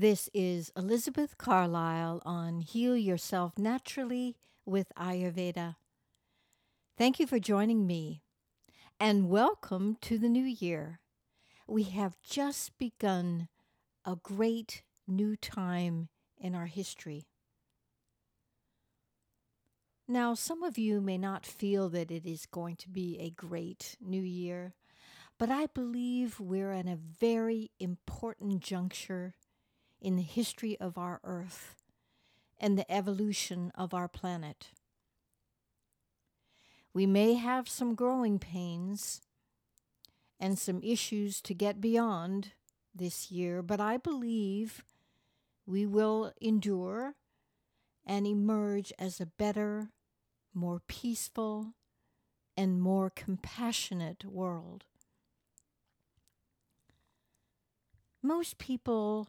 This is Elizabeth Carlisle on Heal Yourself Naturally with Ayurveda. Thank you for joining me and welcome to the new year. We have just begun a great new time in our history. Now, some of you may not feel that it is going to be a great new year, but I believe we're at a very important juncture in the history of our earth and the evolution of our planet. We may have some growing pains and some issues to get beyond this year, but I believe we will endure and emerge as a better, more peaceful, and more compassionate world. Most people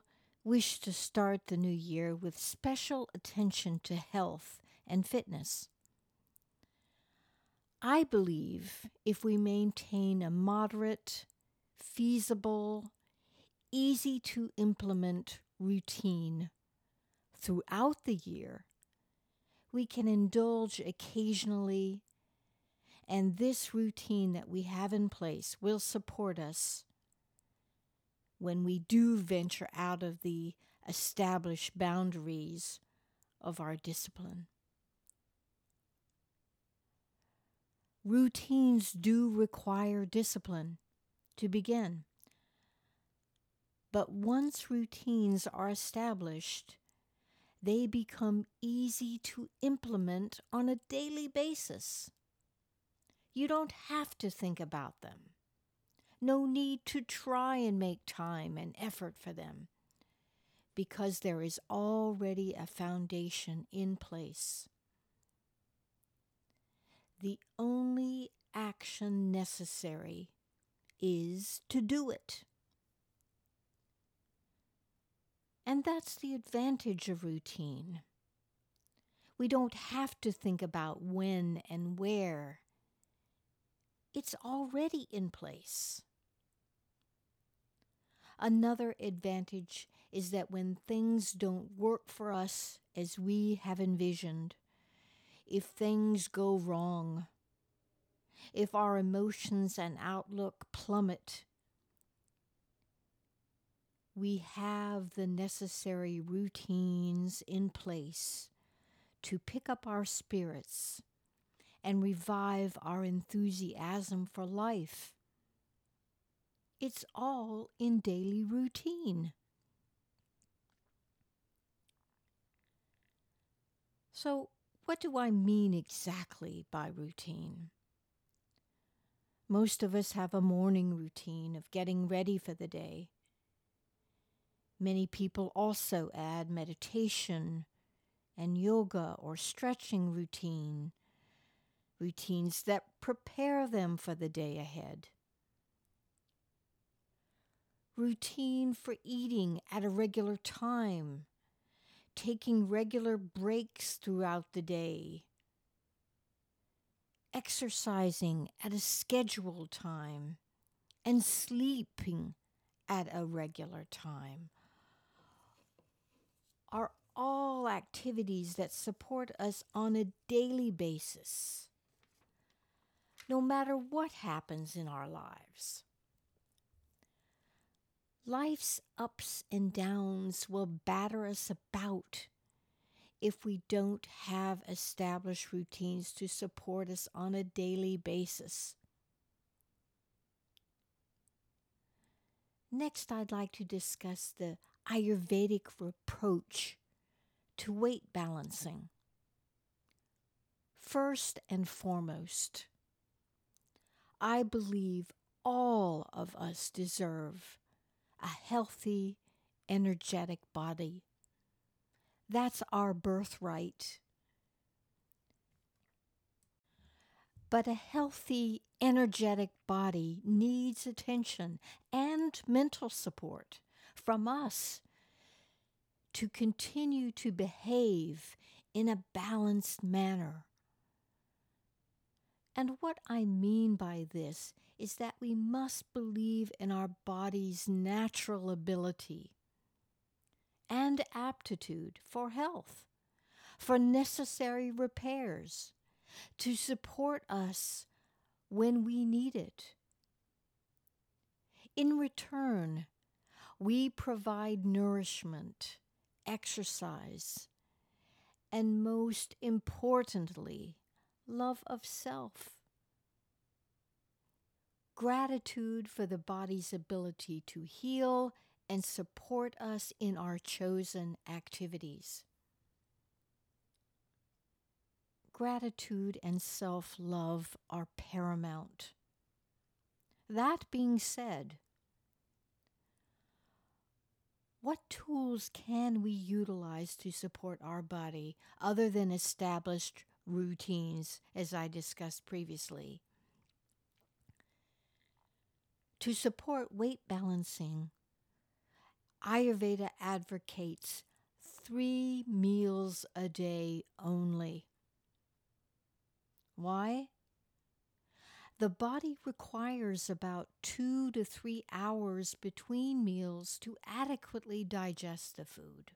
wish to start the new year with special attention to health and fitness. I believe if we maintain a moderate, feasible, easy to implement routine throughout the year, we can indulge occasionally, and this routine that we have in place will support us when we do venture out of the established boundaries of our discipline. Routines do require discipline to begin. But once routines are established, they become easy to implement on a daily basis. You don't have to think about them no need to try and make time and effort for them because there is already a foundation in place. The only action necessary is to do it. And that's the advantage of routine. We don't have to think about when and where. It's already in place. Another advantage is that when things don't work for us as we have envisioned, if things go wrong, if our emotions and outlook plummet, we have the necessary routines in place to pick up our spirits and revive our enthusiasm for life it's all in daily routine. So, what do I mean exactly by routine? Most of us have a morning routine of getting ready for the day. Many people also add meditation and yoga or stretching routine, routines that prepare them for the day ahead routine for eating at a regular time, taking regular breaks throughout the day, exercising at a scheduled time, and sleeping at a regular time are all activities that support us on a daily basis, no matter what happens in our lives. Life's ups and downs will batter us about if we don't have established routines to support us on a daily basis. Next, I'd like to discuss the Ayurvedic approach to weight balancing. First and foremost, I believe all of us deserve a healthy, energetic body. That's our birthright. But a healthy, energetic body needs attention and mental support from us to continue to behave in a balanced manner. And what I mean by this is that we must believe in our body's natural ability and aptitude for health, for necessary repairs, to support us when we need it. In return, we provide nourishment, exercise, and most importantly, love of self. Gratitude for the body's ability to heal and support us in our chosen activities. Gratitude and self love are paramount. That being said, what tools can we utilize to support our body other than established routines, as I discussed previously? To support weight balancing, Ayurveda advocates three meals a day only. Why? The body requires about two to three hours between meals to adequately digest the food.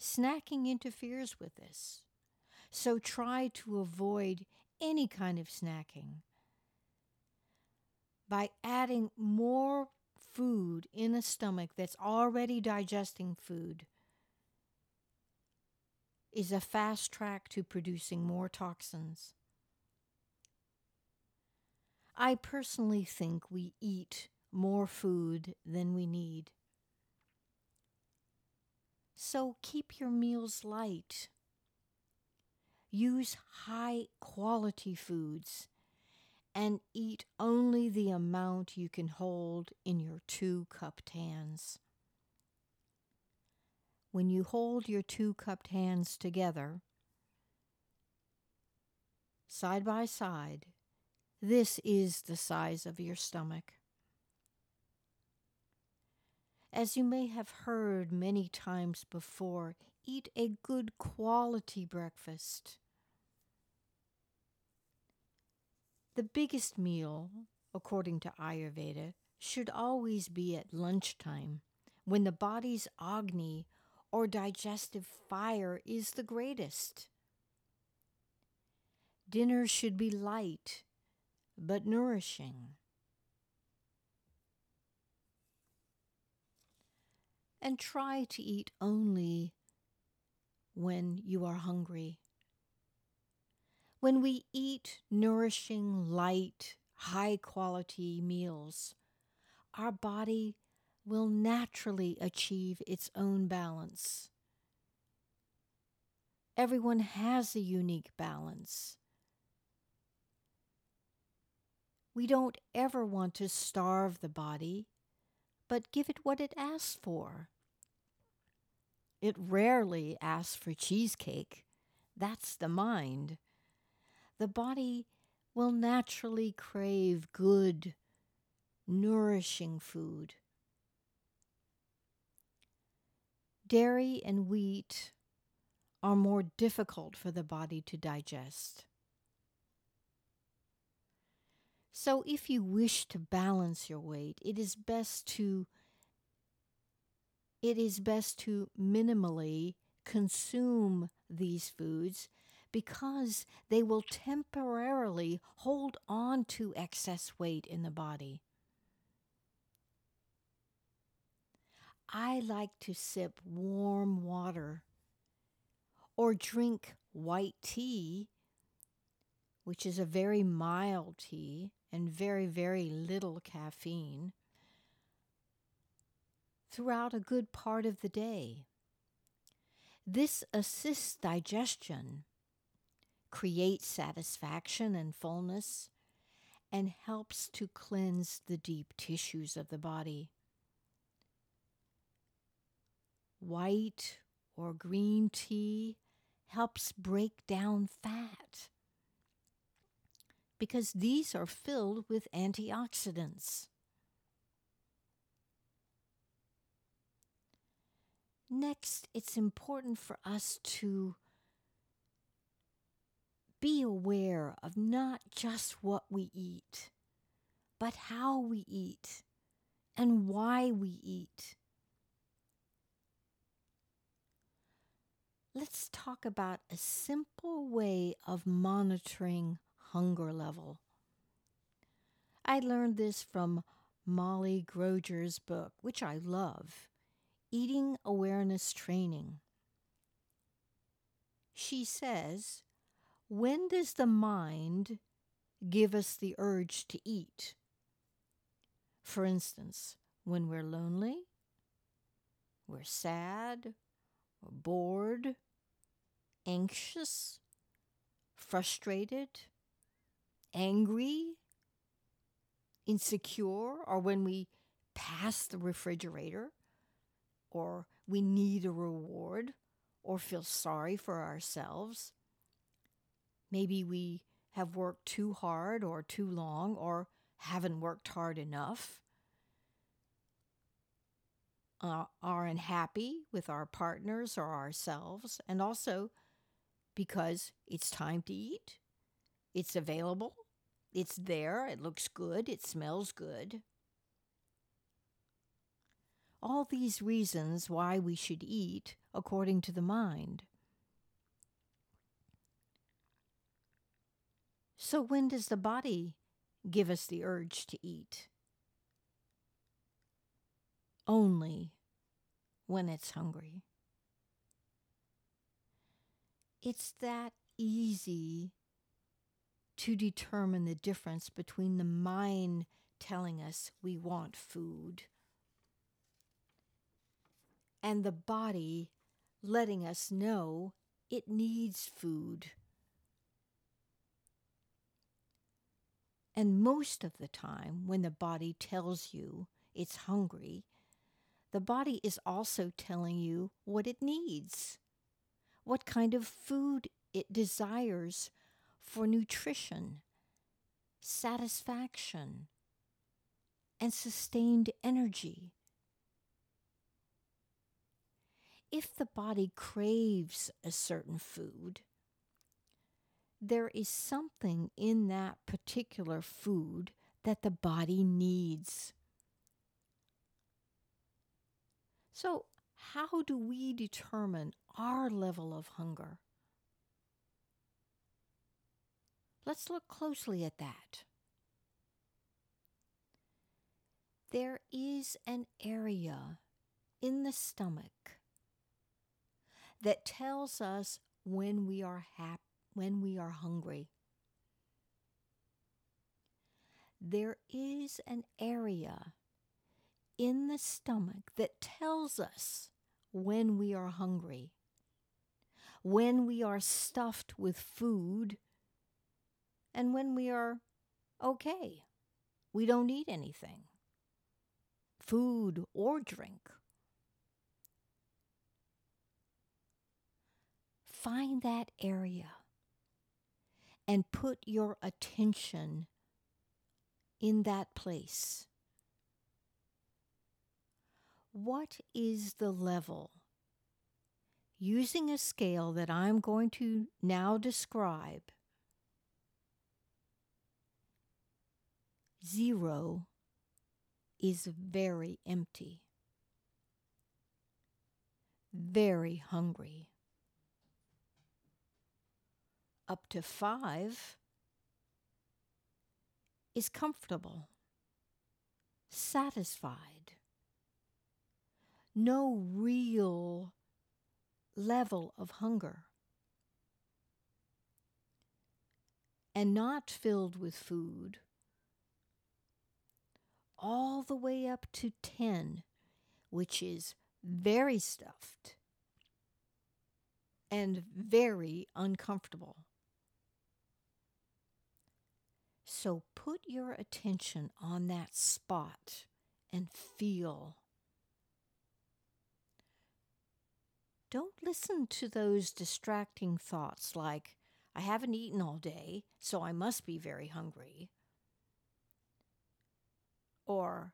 Snacking interferes with this, so try to avoid any kind of snacking. By adding more food in a stomach that's already digesting food is a fast track to producing more toxins. I personally think we eat more food than we need. So keep your meals light. Use high quality foods and eat only the amount you can hold in your two cupped hands. When you hold your two cupped hands together, side by side, this is the size of your stomach. As you may have heard many times before, eat a good quality breakfast. The biggest meal, according to Ayurveda, should always be at lunchtime when the body's agni or digestive fire is the greatest. Dinner should be light but nourishing. And try to eat only when you are hungry. When we eat nourishing, light, high quality meals, our body will naturally achieve its own balance. Everyone has a unique balance. We don't ever want to starve the body, but give it what it asks for. It rarely asks for cheesecake. That's the mind the body will naturally crave good, nourishing food. Dairy and wheat are more difficult for the body to digest. So, if you wish to balance your weight, it is best to it is best to minimally consume these foods because they will temporarily hold on to excess weight in the body. I like to sip warm water or drink white tea, which is a very mild tea and very, very little caffeine, throughout a good part of the day. This assists digestion creates satisfaction and fullness, and helps to cleanse the deep tissues of the body. White or green tea helps break down fat because these are filled with antioxidants. Next, it's important for us to be aware of not just what we eat, but how we eat and why we eat. Let's talk about a simple way of monitoring hunger level. I learned this from Molly Groger's book, which I love. Eating Awareness Training. She says, When does the mind give us the urge to eat? For instance, when we're lonely, we're sad, we're bored, anxious, frustrated, angry, insecure, or when we pass the refrigerator, or we need a reward, or feel sorry for ourselves. Maybe we have worked too hard or too long, or haven't worked hard enough. Uh, are unhappy with our partners or ourselves, and also because it's time to eat, it's available, it's there, it looks good, it smells good. All these reasons why we should eat according to the mind. So, when does the body give us the urge to eat? Only when it's hungry. It's that easy to determine the difference between the mind telling us we want food and the body letting us know it needs food. And most of the time, when the body tells you it's hungry, the body is also telling you what it needs, what kind of food it desires for nutrition, satisfaction, and sustained energy. If the body craves a certain food, there is something in that particular food that the body needs. So, how do we determine our level of hunger? Let's look closely at that. There is an area in the stomach that tells us when we are happy, when we are hungry. There is an area in the stomach that tells us when we are hungry, when we are stuffed with food and when we are okay. We don't need anything food or drink. Find that area and put your attention in that place. What is the level? Using a scale that I'm going to now describe, Zero is very empty, very hungry. Up to five is comfortable, satisfied, no real level of hunger, and not filled with food. All the way up to 10, which is very stuffed and very uncomfortable. So put your attention on that spot and feel. Don't listen to those distracting thoughts like, I haven't eaten all day, so I must be very hungry. Or,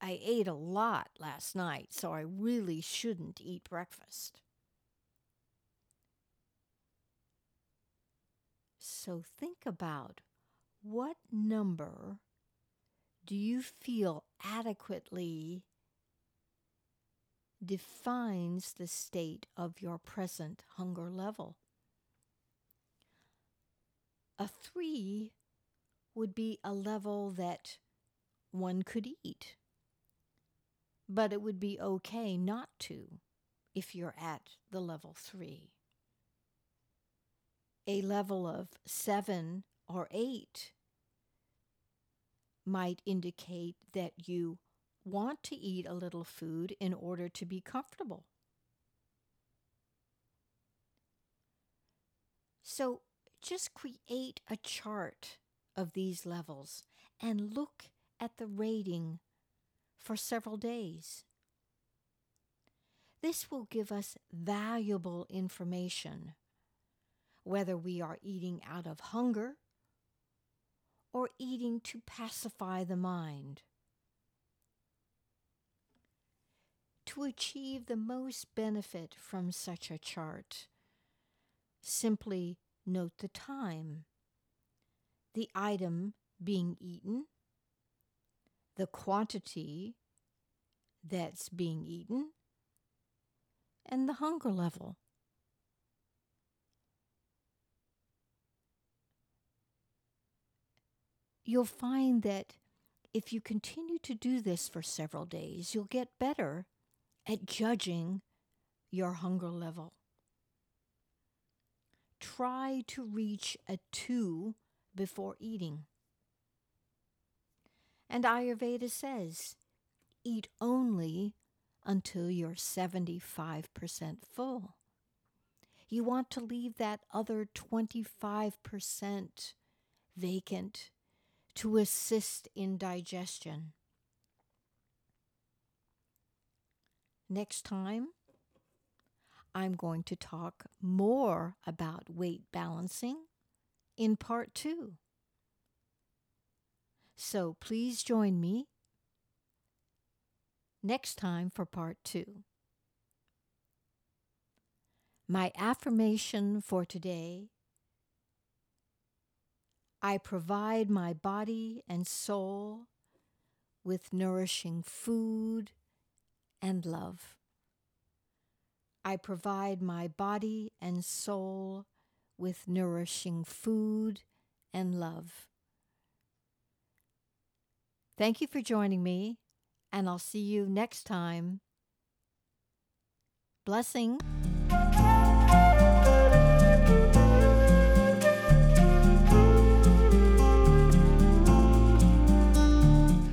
I ate a lot last night, so I really shouldn't eat breakfast. So think about what number do you feel adequately defines the state of your present hunger level. A three would be a level that one could eat, but it would be okay not to if you're at the level three. A level of seven or eight might indicate that you want to eat a little food in order to be comfortable. So just create a chart of these levels and look at the rating for several days. This will give us valuable information whether we are eating out of hunger or eating to pacify the mind. To achieve the most benefit from such a chart, simply note the time, the item being eaten, the quantity that's being eaten, and the hunger level. You'll find that if you continue to do this for several days, you'll get better at judging your hunger level. Try to reach a two before eating. And Ayurveda says eat only until you're 75% full. You want to leave that other 25% vacant to assist in digestion. Next time, I'm going to talk more about weight balancing in part two. So please join me next time for part two. My affirmation for today I provide my body and soul with nourishing food and love. I provide my body and soul with nourishing food and love. Thank you for joining me, and I'll see you next time. Blessing.